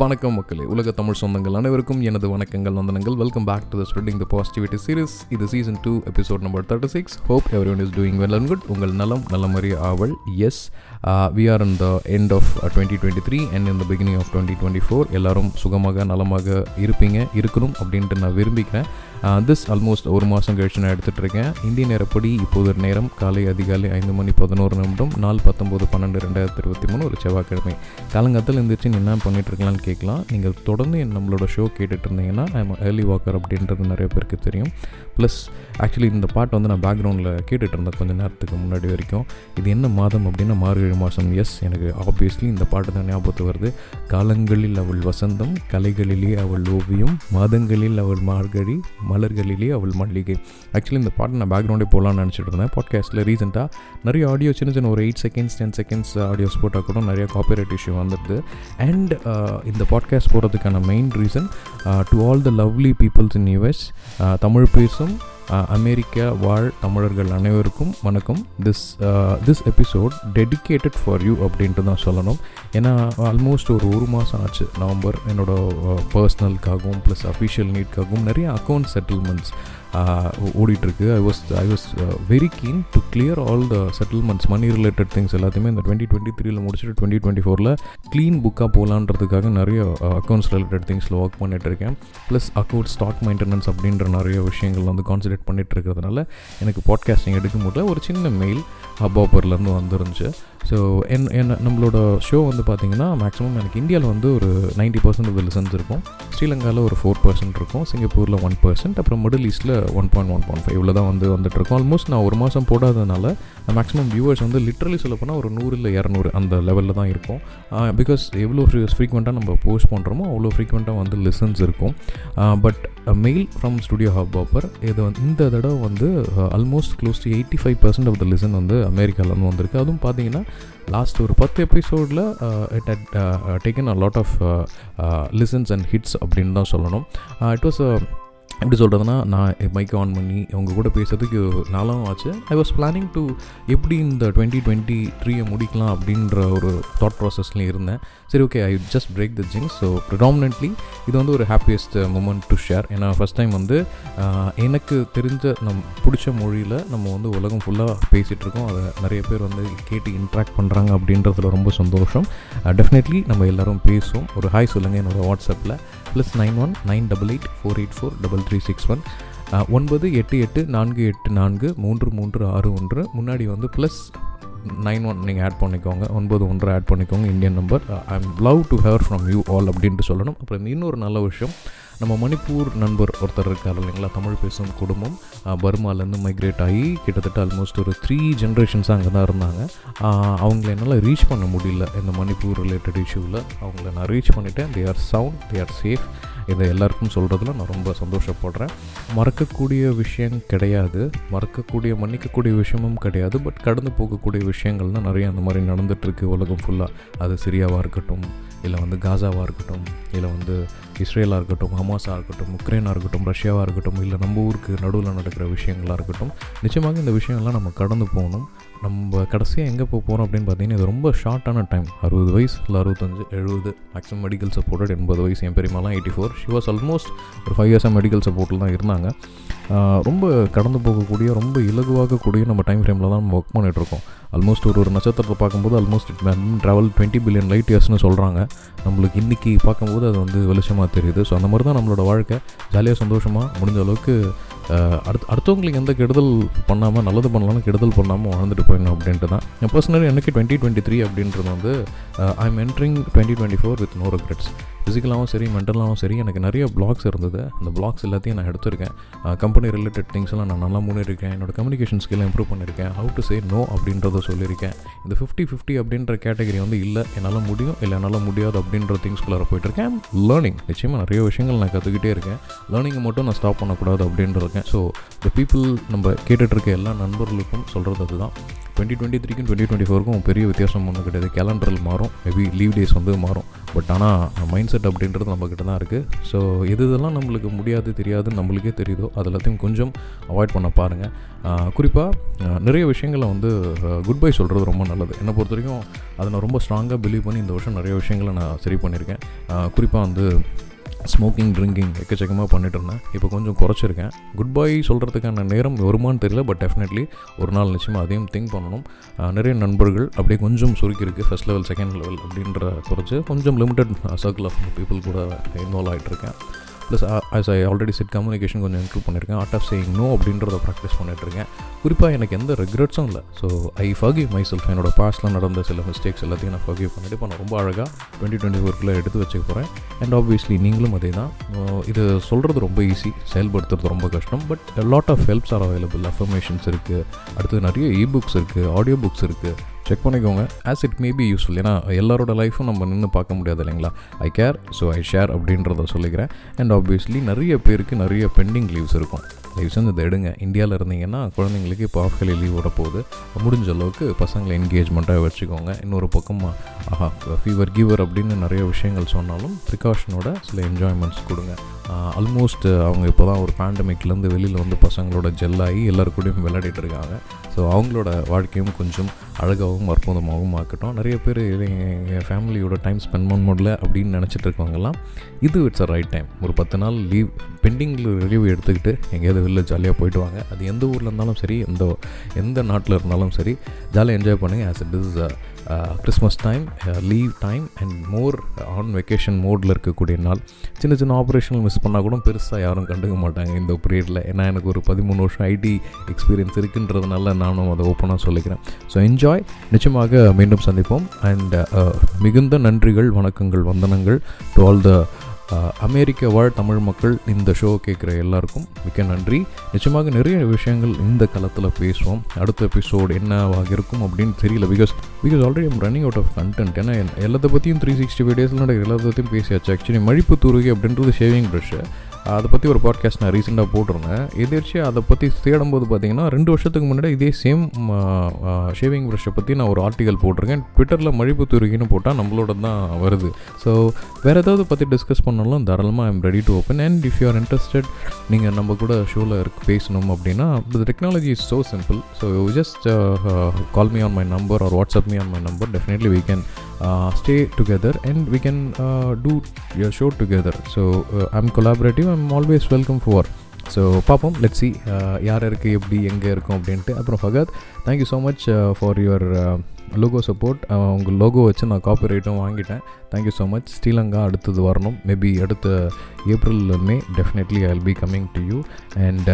வணக்கம் மக்களே. உலக தமிழ் சொந்தங்கள் அனைவருக்கும் எனது வணக்கங்கள் வந்தனங்கள். Welcome back to the spreading the positivity series இது season two episode number thirty six hope everyone is doing well and good உங்கள் நலம் நல்ல மாதிரி ஆவல். As we are in the end of twenty twenty three and in the beginning of twenty twenty four எல்லாரும் சுகமாக நலமாக இருப்பீங்க இருக்கணும் அப்படின்ட்டு நான் விரும்பிக்கிறேன். Uh, திஸ் ஆல்மோஸ்ட் ஒரு மாதம் கழிச்சு நான் எடுத்துகிட்டு இருக்கேன். இந்திய நேரப்படி இப்போது நேரம் காலை அதிகாலை ஐந்து மணி பதினோரு நிமிடம் நாலு பத்தொம்போது பன்னெண்டு ரெண்டாயிரத்தி இருபத்தி மூணு ஒரு செவ்வாய்க்கிழமை. காலங்காத்தில் இருந்துச்சு என்ன பண்ணிட்டு இருக்கலாம்னு கேட்கலாம். நீங்கள் தொடர்ந்து என் நம்மளோட ஷோ கேட்டுட்டு இருந்தீங்கன்னா ஐம் ஏர்லி வாக்கர் அப்படின்றது நிறைய பேருக்கு தெரியும். ப்ளஸ் ஆக்சுவலி இந்த பாட்டு வந்து நான் பேக்ரவுண்டில் கேட்டுட்டு இருந்தேன் கொஞ்சம் நேரத்துக்கு முன்னாடி வரைக்கும். இது என்ன மாதம் அப்படின்னா மார்கழி மாதம். எஸ் எனக்கு ஆப்வியஸ்லி இந்த பாட்டு தான் ஞாபகத்து வருது. காலங்களில் அவள் வசந்தம் கலைகளிலே அவள் ஓவியம் மாதங்களில் அவள் மார்கழி மலர்களிலே அவள் மல்லிகை. ஆக்சுவலி இந்த பாட்டு நான் பேக்ரவுண்டே போகலான்னு நினச்சிட்டு இருந்தேன். பாட்காஸ்ட்டில் ரீசெண்டாக நிறைய ஆடியோ சின்ன சின்ன ஒரு eight seconds ten seconds audios போட்டால் கூட நிறைய காப்பிரைட் இஷ்யூ வந்துடுது. அண்ட் uh, இந்த இந்த பாட்காஸ்ட் போகிறதுக்கான main reason to all the lovely peoples in US Tamil பேசும் uh, அமெரிக்கா வாழ் தமிழர்கள் அனைவருக்கும் வணக்கம். This this episode dedicated for you அப்படின்ட்டு தான் சொல்லணும். ஏன்னா ஆல்மோஸ்ட் ஒரு ஒரு மாதம் ஆச்சு. நவம்பர் என்னோடய பர்சனலுக்காகவும் uh, ப்ளஸ் அஃபிஷியல் நீட்காகவும் நிறைய அக்கௌண்ட் செட்டில்மெண்ட்ஸ் ஓடிட்டுருக்கு. I was I was very keen to clear all the settlements money related things எல்லாத்தையுமே இந்த டுவெண்ட்டி டுவெண்ட்டி த்ரீல முடிச்சுட்டு டுவெண்ட்டி டுவெண்ட்டி ஃபோரில் க்ளீன் புக்காக போகலான்றதுக்காக நிறைய அக்கௌண்ட்ஸ் ரிலேட்டட் திங்ஸில் ஒர்க் பண்ணிகிட்டு இருக்கேன். ப்ளஸ் அக்கௌண்ட் ஸ்டாக் மெயின்டெனன்ஸ் அப்படின்ற நிறைய விஷயங்கள் வந்து கான்சன்ட்ரேட் பண்ணிட்டு இருக்கிறதுனால எனக்கு பாட்காஸ்டிங் எடுக்கும் போது ஒரு சின்ன மெயில் ஹப்பாப்பர்லேருந்து வந்துருந்துச்சு. ஸோ என் என்ன நம்மளோட ஷோ வந்து பார்த்திங்கன்னா மேக்ஸிமம் எனக்கு இந்தியாவில் வந்து ஒரு நைன்ட்டி பர்சன்ட் ஆஃப் லிசன்ஸ் இருக்கும். ஸ்ரீலங்காவில் ஒரு ஃபோர் பர்சன்ட் இருக்கும். சிங்கப்பூரில் ஒன் பர்சன்ட் அப்புறம் மிடில் ஈஸ்ட்டில் ஒன் பாயிண்ட் ஒன் பாயிண்ட் ஃபைவ்ல தான் வந்து வந்துட்டுருக்கோம். ஆல்மோஸ்ட் நான் ஒரு மாதம் போடாததுனால மேக்ஸிமம் வியூவர்ஸ் வந்து லிட்ரலி சொல்லப்போனால் ஒரு நூறு இல்லை இரநூறு அந்த லெவலில் தான் இருக்கும். பிகாஸ் எவ்வளோ ஃப்ரீ ஃப்ரீக்வெண்ட்டாக நம்ம போஸ்ட் பண்ணுறோமோ அவ்வளோ ஃப்ரீக்வெண்ட்டாக வந்து லிசன்ஸ் இருக்கும். But mail from studio hub offer இது வந்து இந்த தடவை வந்து almost close to eighty five percent of the listen வந்து அமெரிக்காவிலேருந்து வந்திருக்கு. அதுவும் பார்த்தீங்கன்னா லாஸ்ட் ஒரு பத்து எபிசோடில் it had taken a lot of listens and hits அப்படின்னு தான் சொல்லணும். Uh, இட் வாஸ் எப்படி சொல்கிறதுனா நான் மைக் ஆன் பண்ணி அவங்க கூட பேசுகிறதுக்கு நாளும் ஆச்சு. ஐ வாஸ் பிளானிங் டு எப்படி இந்த டுவெண்ட்டி டுவெண்ட்டி த்ரீயை முடிக்கலாம் அப்படின்ற ஒரு தாட் ப்ராசஸ்லேயும் இருந்தேன். சரி okay I just break the jinx so predominantly இது வந்து ஒரு ஹாப்பியஸ்ட் மூமெண்ட் டு ஷேர் ஏன்னா ஃபஸ்ட் டைம் வந்து எனக்கு தெரிஞ்ச நம் பிடிச்ச மொழியில் நம்ம வந்து உலகம் ஃபுல்லாக பேசிகிட்ருக்கோம் அதை நிறைய பேர் வந்து கேட்டு இன்ட்ராக்ட் பண்ணுறாங்க அப்படின்றதுல ரொம்ப சந்தோஷம். டெஃபினெட்லி நம்ம எல்லோரும் பேசுவோம். ஒரு ஹாய் சொல்லுங்கள் என்னோடய வாட்ஸ்அப்பில் plus nine one nine double eight four eight four double three six one ஒன்பது எட்டு எட்டு நான்கு எட்டு நான்கு மூன்று மூன்று ஆறு ஒன்று. முன்னாடி வந்து ப்ளஸ் நைன் ஒன் நீங்கள் ஆட் பண்ணிக்கோங்க. ஒன்பது ஒன்று ஆட் பண்ணிக்கோங்க. Indian number I am love to hear from you all அப்படின்ட்டு சொல்லணும். அப்புறம் இன்னொரு நல்ல விஷயம் நம்ம மணிப்பூர் நண்பர் ஒருத்தர் இருக்கார் இல்லைங்களா? தமிழ் பேசும் குடும்பம். பர்மாலேருந்து மைக்ரேட் ஆகி கிட்டத்தட்ட ஆல்மோஸ்ட் ஒரு த்ரீ ஜென்ரேஷன்ஸாக அங்கே தான் இருந்தாங்க. அவங்கள என்னால் ரீச் பண்ண முடியல. இந்த மணிப்பூர் ரிலேட்டட் இஷ்யூவில் அவங்கள நான் ரீச் பண்ணிட்டேன். They are sound they are safe இதை எல்லாருக்கும் சொல்கிறதுல நான் ரொம்ப சந்தோஷப்படுறேன். மறக்கக்கூடிய விஷயம் கிடையாது. மறக்கக்கூடிய மன்னிக்கக்கூடிய விஷயமும் கிடையாது. பட் கடந்து போகக்கூடிய விஷயங்கள்லாம் நிறைய அந்த மாதிரி நடந்துகிட்ருக்கு உலகம் ஃபுல்லாக அது சிரியாவாக இருக்கட்டும் இல்லை வந்து காசாவாக இருக்கட்டும் இல்லை வந்து இஸ்ரேலாக இருக்கட்டும் ஹமாஸாக இருக்கட்டும் உக்ரைனாக இருக்கட்டும் ரஷ்யாவாக இருக்கட்டும் இல்லை நம்ம ஊருக்கு நடுவில் நடக்கிற விஷயங்களாக இருக்கட்டும். நிச்சயமாக இந்த விஷயங்கள்லாம் நம்ம கடந்து போகணும். நம்ம கடைசியாக எங்கே போக போகிறோம் அப்படின்னு பார்த்தீங்கன்னா இது ரொம்ப ஷார்ட்டான டைம் அறுபது வயசு இல்லை அறுபத்தஞ்சு எழுபது மேக்ஸிமம் மெடிக்கல் சப்போர்ட்டட் எண்பது வயசு. என் பெரியமாலாம் eighty four she was almost ஒரு ஃபைவ் இயர்ஸாக மெடிக்கல் சப்போர்ட்டில் தான் இருந்தாங்க. ரொம்ப கடந்து போகக்கூடிய ரொம்ப இலகுவாகக்கூடிய நம்ம டைம் ஃப்ரேமில் தான் நம்ம ஒர்க் பண்ணிகிட்ருக்கோம் ஆல்மோஸ்ட் ஒரு ஒரு நட்சத்திரத்தை பார்க்கும்போது almost it travel twenty billion light இயர்ஸ்னு சொல்கிறாங்க நம்மளுக்கு இன்றைக்கி பார்க்கும்போது அது வந்து வெளிச்சமாக தெரியுது. ஸோ அந்த மாதிரி தான் நம்மளோட வாழ்க்கை. ஜாலியாக சந்தோஷமாக முடிஞ்ச அளவுக்கு அடுத்து அடுத்தவங்களுக்கு எந்த கெடுதல் பண்ணாமல் நல்லது பண்ணலாம்னு கெடுதல் பண்ணாமல் வாழ்ந்துட்டு போயிடணும் அப்படின்ட்டு தான் என் பர்சனலி எனக்கு டுவெண்ட்டி டுவெண்ட்டி த்ரீ அப்படின்றது வந்து I am entering twenty twenty four with no regrets ஃபிசிக்கலாகவும் சரி மென்டலாகவும் சரி எனக்கு நிறைய பிளாக்ஸ் இருந்தது. அந்த பிளாக்ஸ் எல்லாத்தையும் நான் எடுத்திருக்கேன். கம்பெனி ரிலேட்டட் திங்ஸ்லாம் நான் நல்லா முன்னேறிருக்கேன் என்னோட கம்யூனிகேஷன் ஸ்கில் இம்ப்ரூவ் பண்ணியிருக்கேன். ஹவு டு சே நோ அப்படின்றத சொல்லியிருக்கேன். இந்த ஃபிஃப்டி ஃபிஃப்டி அப்படின்ற கேட்டகரி வந்து இல்லை என்னால் முடியும் இல்லை என்னால் முடியாது அப்படின்ற திங்ஸ்குள்ளார போயிட்டுருக்கேன். லேர்னிங் நிச்சயமாக நிறைய விஷயங்கள் நான் கற்றுக்கிட்டே இருக்கேன். லேர்னிங்கை மட்டும் நான் ஸ்டாப் பண்ணக்கூடாது அப்படின்றிருக்கேன் ஸோ த பீப்புள் நம்ம கேட்டுட்ருக்க எல்லா நண்பர்களுக்கும் சொல்கிறது அதுதான். டுவெண்ட்டி டுவெண்ட்டி த்ரீக்கும் டுவெண்ட்டி டுவெண்ட்டி ஃபோருக்கும் பெரிய வித்தியாசம் ஒன்றும் கிடையாது. கேலண்டரில் மாறும். மேபி லீவ் டேஸ் வந்து மாறும். பட் ஆனால் மைண்ட் செட் அப்படின்றது நம்மக்கிட்ட தான் இருக்குது ஸோ எது இதெல்லாம் நம்மளுக்கு முடியாது தெரியாது நம்மளுக்கே தெரியுதோ அது எல்லாத்தையும் கொஞ்சம் அவாய்ட் பண்ண பாருங்கள் குறிப்பாக நிறைய விஷயங்களை வந்து குட் பை சொல்கிறது ரொம்ப நல்லது. என்னை பொறுத்த வரைக்கும் அதை நான் ரொம்ப ஸ்ட்ராங்காக பிலீவ் பண்ணி இந்த வருஷம் நிறைய விஷயங்களை நான் சரி பண்ணியிருக்கேன். குறிப்பாக வந்து ஸ்மோக்கிங் ட்ரிங்கிங் எக்கச்சக்கமாக பண்ணிட்டு இருந்தேன். இப்போ கொஞ்சம் குறைச்சிருக்கேன். குட் பை சொல்கிறதுக்கான நேரம் வருமானு தெரியல பட் டெஃபினெட்லி ஒரு நாள் நிச்சயமாக அதையும் திங்க் பண்ணணும். நிறைய நண்பர்கள் அப்படியே கொஞ்சம் சுருக்கியிருக்கு ஃபஸ்ட் லெவல் செகண்ட் லெவல் அப்படின்ற குறைச்சி கொஞ்சம் லிமிட்டட் சர்க்கிள் ஆஃப் பீப்புள் கூட இன்வால்வ் ஆகிட்டு இருக்கேன் plus as I already set communication கொஞ்சம் இம்ப்ரூவ் பண்ணியிருக்கேன் ஆர்ட் ஆஃப் சேயிங் நோ அப்படின்றத ப்ராக்டிஸ் பண்ணிட்டுருக்கேன். குறிப்பாக எனக்கு எந்த ரெக்ரெட்ஸும் இல்லை. So I forgive my self என்னோட பாஸ்ட்டில் நடந்த சில மிஸ்டேக்ஸ் எல்லாத்தையும் நான் ஃபர்கிவ் பண்ணிட்டு இப்போ நான் ரொம்ப அழகாக டுவெண்ட்டி டுவெண்ட்டி ஃபோர்க்கில் எடுத்து வச்சுக்க போகிறேன் அண்ட் ஆப்வியஸ்லி நீங்களும் அதே தான் இது சொல்கிறது ரொம்ப ஈஸி செயல்படுத்துறது ரொம்ப கஷ்டம். But lot of helps are available affirmations இருக்குது அடுத்து நிறைய இ புக்ஸ் இருக்குது ஆடியோ புக்ஸ் இருக்குது செக் பண்ணிக்கோங்க. As it may be useful ஏன்னா எல்லாரோட லைஃப்பும் நம்ம நின்று பார்க்க முடியாது இல்லைங்களா? I care so I share அப்படின்றத சொல்லிக்கிறேன். அண்ட் ஆப்வியஸ்லி நிறைய பேருக்கு நிறைய பெண்டிங் லீவ்ஸ் இருக்கும். தயவு செஞ்சு இதை எடுங்க. இந்தியாவில் இருந்தீங்கன்னா குழந்தைங்களுக்கு இப்போ ஆஃப்கலி லீவ் விட போகுது. முடிஞ்ச அளவுக்கு பசங்களை என்கேஜ்மெண்ட்டாக வச்சுக்கோங்க. இன்னொரு பக்கமாக ஆஹா ஃபீவர் கீவர் அப்படின்னு நிறைய விஷயங்கள் சொன்னாலும் ப்ரிகாஷனோட சில என்ஜாய்மெண்ட்ஸ் கொடுங்க. ஆல்மோஸ்ட் அவங்க இப்போ தான் ஒரு பேண்டமிக்லேருந்து வெளியில் வந்து பசங்களோட ஜெல்லாகி எல்லாருக்கூடையும் விளையாடிட்டு இருக்காங்க. ஸோ அவங்களோட வாழ்க்கையும் கொஞ்சம் அழகாகவும் அற்புதமாகவும் ஆக்கட்டும். நிறைய பேர் எங்கள் ஃபேமிலியோட டைம் ஸ்பெண்ட் பண்ண முடியல அப்படின்னு நினச்சிட்டு இருக்கவங்கலாம் இது இட்ஸ் அ ரைட் டைம் ஒரு பத்து நாள் லீவ் பெண்டிங்கில் லீவ் எடுத்துக்கிட்டு எங்கேயாவது வெளில ஜாலியாக போயிட்டு வாங்க. அது எந்த ஊரில் இருந்தாலும் சரி எந்த எந்த நாட்டில் இருந்தாலும் சரி ஜாலியாக என்ஜாய் பண்ணுங்கள் as it is Christmas time leave time and more on vacation மோடில் இருக்கக்கூடிய நாள். சின்ன சின்ன ஆப்ரேஷனல் மிஸ் பண்ணால் கூட பெருசாக யாரும் கண்டுக்க மாட்டாங்க இந்த பீரியடில் ஏன்னா எனக்கு ஒரு பதிமூணு வருஷம் ஐடி எக்ஸ்பீரியன்ஸ் இருக்குன்றதுனால நானும் அதை ஓப்பனாக சொல்லிக்கிறேன். ஸோ என்ஜாய் நிச்சயமாக மீண்டும் சந்திப்போம். அண்ட் uh, மிகுந்த நன்றிகள் வணக்கங்கள் வந்தனங்கள் டு ஆல் த அமெரிக்க வாழ் தமிழ் மக்கள் இந்த ஷோ கேட்குற எல்லாருக்கும் மிக்க நன்றி. நிச்சயமாக நிறைய விஷயங்கள் இந்த காலத்தில் பேசுவோம். அடுத்த எபிசோடு என்னவாக இருக்கும் அப்படின்னு தெரியல. Because because already I'm running out of content ஏன்னா எல்லாத்த பற்றியும் த்ரீ சிக்ஸ்டி ஃபைவ் டேஸில் நடக்கிற எல்லாத்தையும் பேசியாச்சு. ஆக்சுவலி மழிப்பு தூருகி அப்படின்றது ஷேவிங் ப்ரஷ்ஷு அதை பற்றி ஒரு பாட்காஸ்ட் நான் ரீசெண்டாக போட்டிருந்தேன். எதிர்ச்சியாக அதை பற்றி தேடும்போது பார்த்தீங்கன்னா ரெண்டு வருஷத்துக்கு முன்னாடி இதே சேம் ஷேவிங் ப்ரஷ்ஷை பற்றி நான் ஒரு ஆர்டிகல் போட்டிருக்கேன். ட்விட்டரில் மழிப்பு துருகின்னு போட்டால் நம்மளோட தான் வருது. ஸோ வேறு ஏதாவது பற்றி டிஸ்கஸ் பண்ணாலும் தாராளமாக I'm ready to open and if you are interested நீங்கள் நம்ம கூட ஷோவில் இருக்கு பேசணும் அப்படின்னா the technology is so simple so just call me on my number or WhatsApp me on my number definitely we can stay together and we can do show together so I'm collaborative I'm always welcome for so பார்ப்போம் let's see யார் இருக்குது எப்படி எங்கே இருக்கும் அப்படின்ட்டு. அப்புறம் Fahadh thank you so much for your logo support உங்கள் logo வச்சு நான் காப்பி ரைட்டும் வாங்கிட்டேன் தேங்க்யூ ஸோ மச் ஸ்ரீலங்கா அடுத்தது வரணும். மேபி அடுத்த ஏப்ரலில் May definitely I will be coming to you and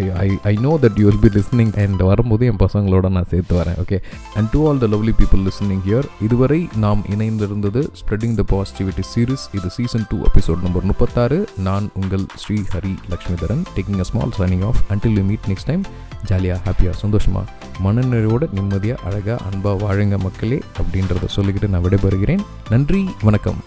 I I I know that you will be listening and வரும்போது என் பசங்களோட நான் சேர்த்து வரேன் okay and to all the lovely people listening here இதுவரை நாம் இணைந்திருந்தது ஸ்ப்ரெட்டிங் த பாசிட்டிவிட்டி சீரிஸ் இது சீசன் டூ எபிசோட் நம்பர் முப்பத்தாறு. நான் உங்கள் Sri Hari Lakshmidharan taking a small signing off until you meet next time ஜாலியாக ஹாப்பியாக சந்தோஷமாக மனநிறைவோட நிம்மதியாக அழகாக அன்பாக வாழுங்க மக்களே அப்படின்றத சொல்லிக்கிட்டு நான் விடைபெறுகிறேன். நன்றி வணக்கம்.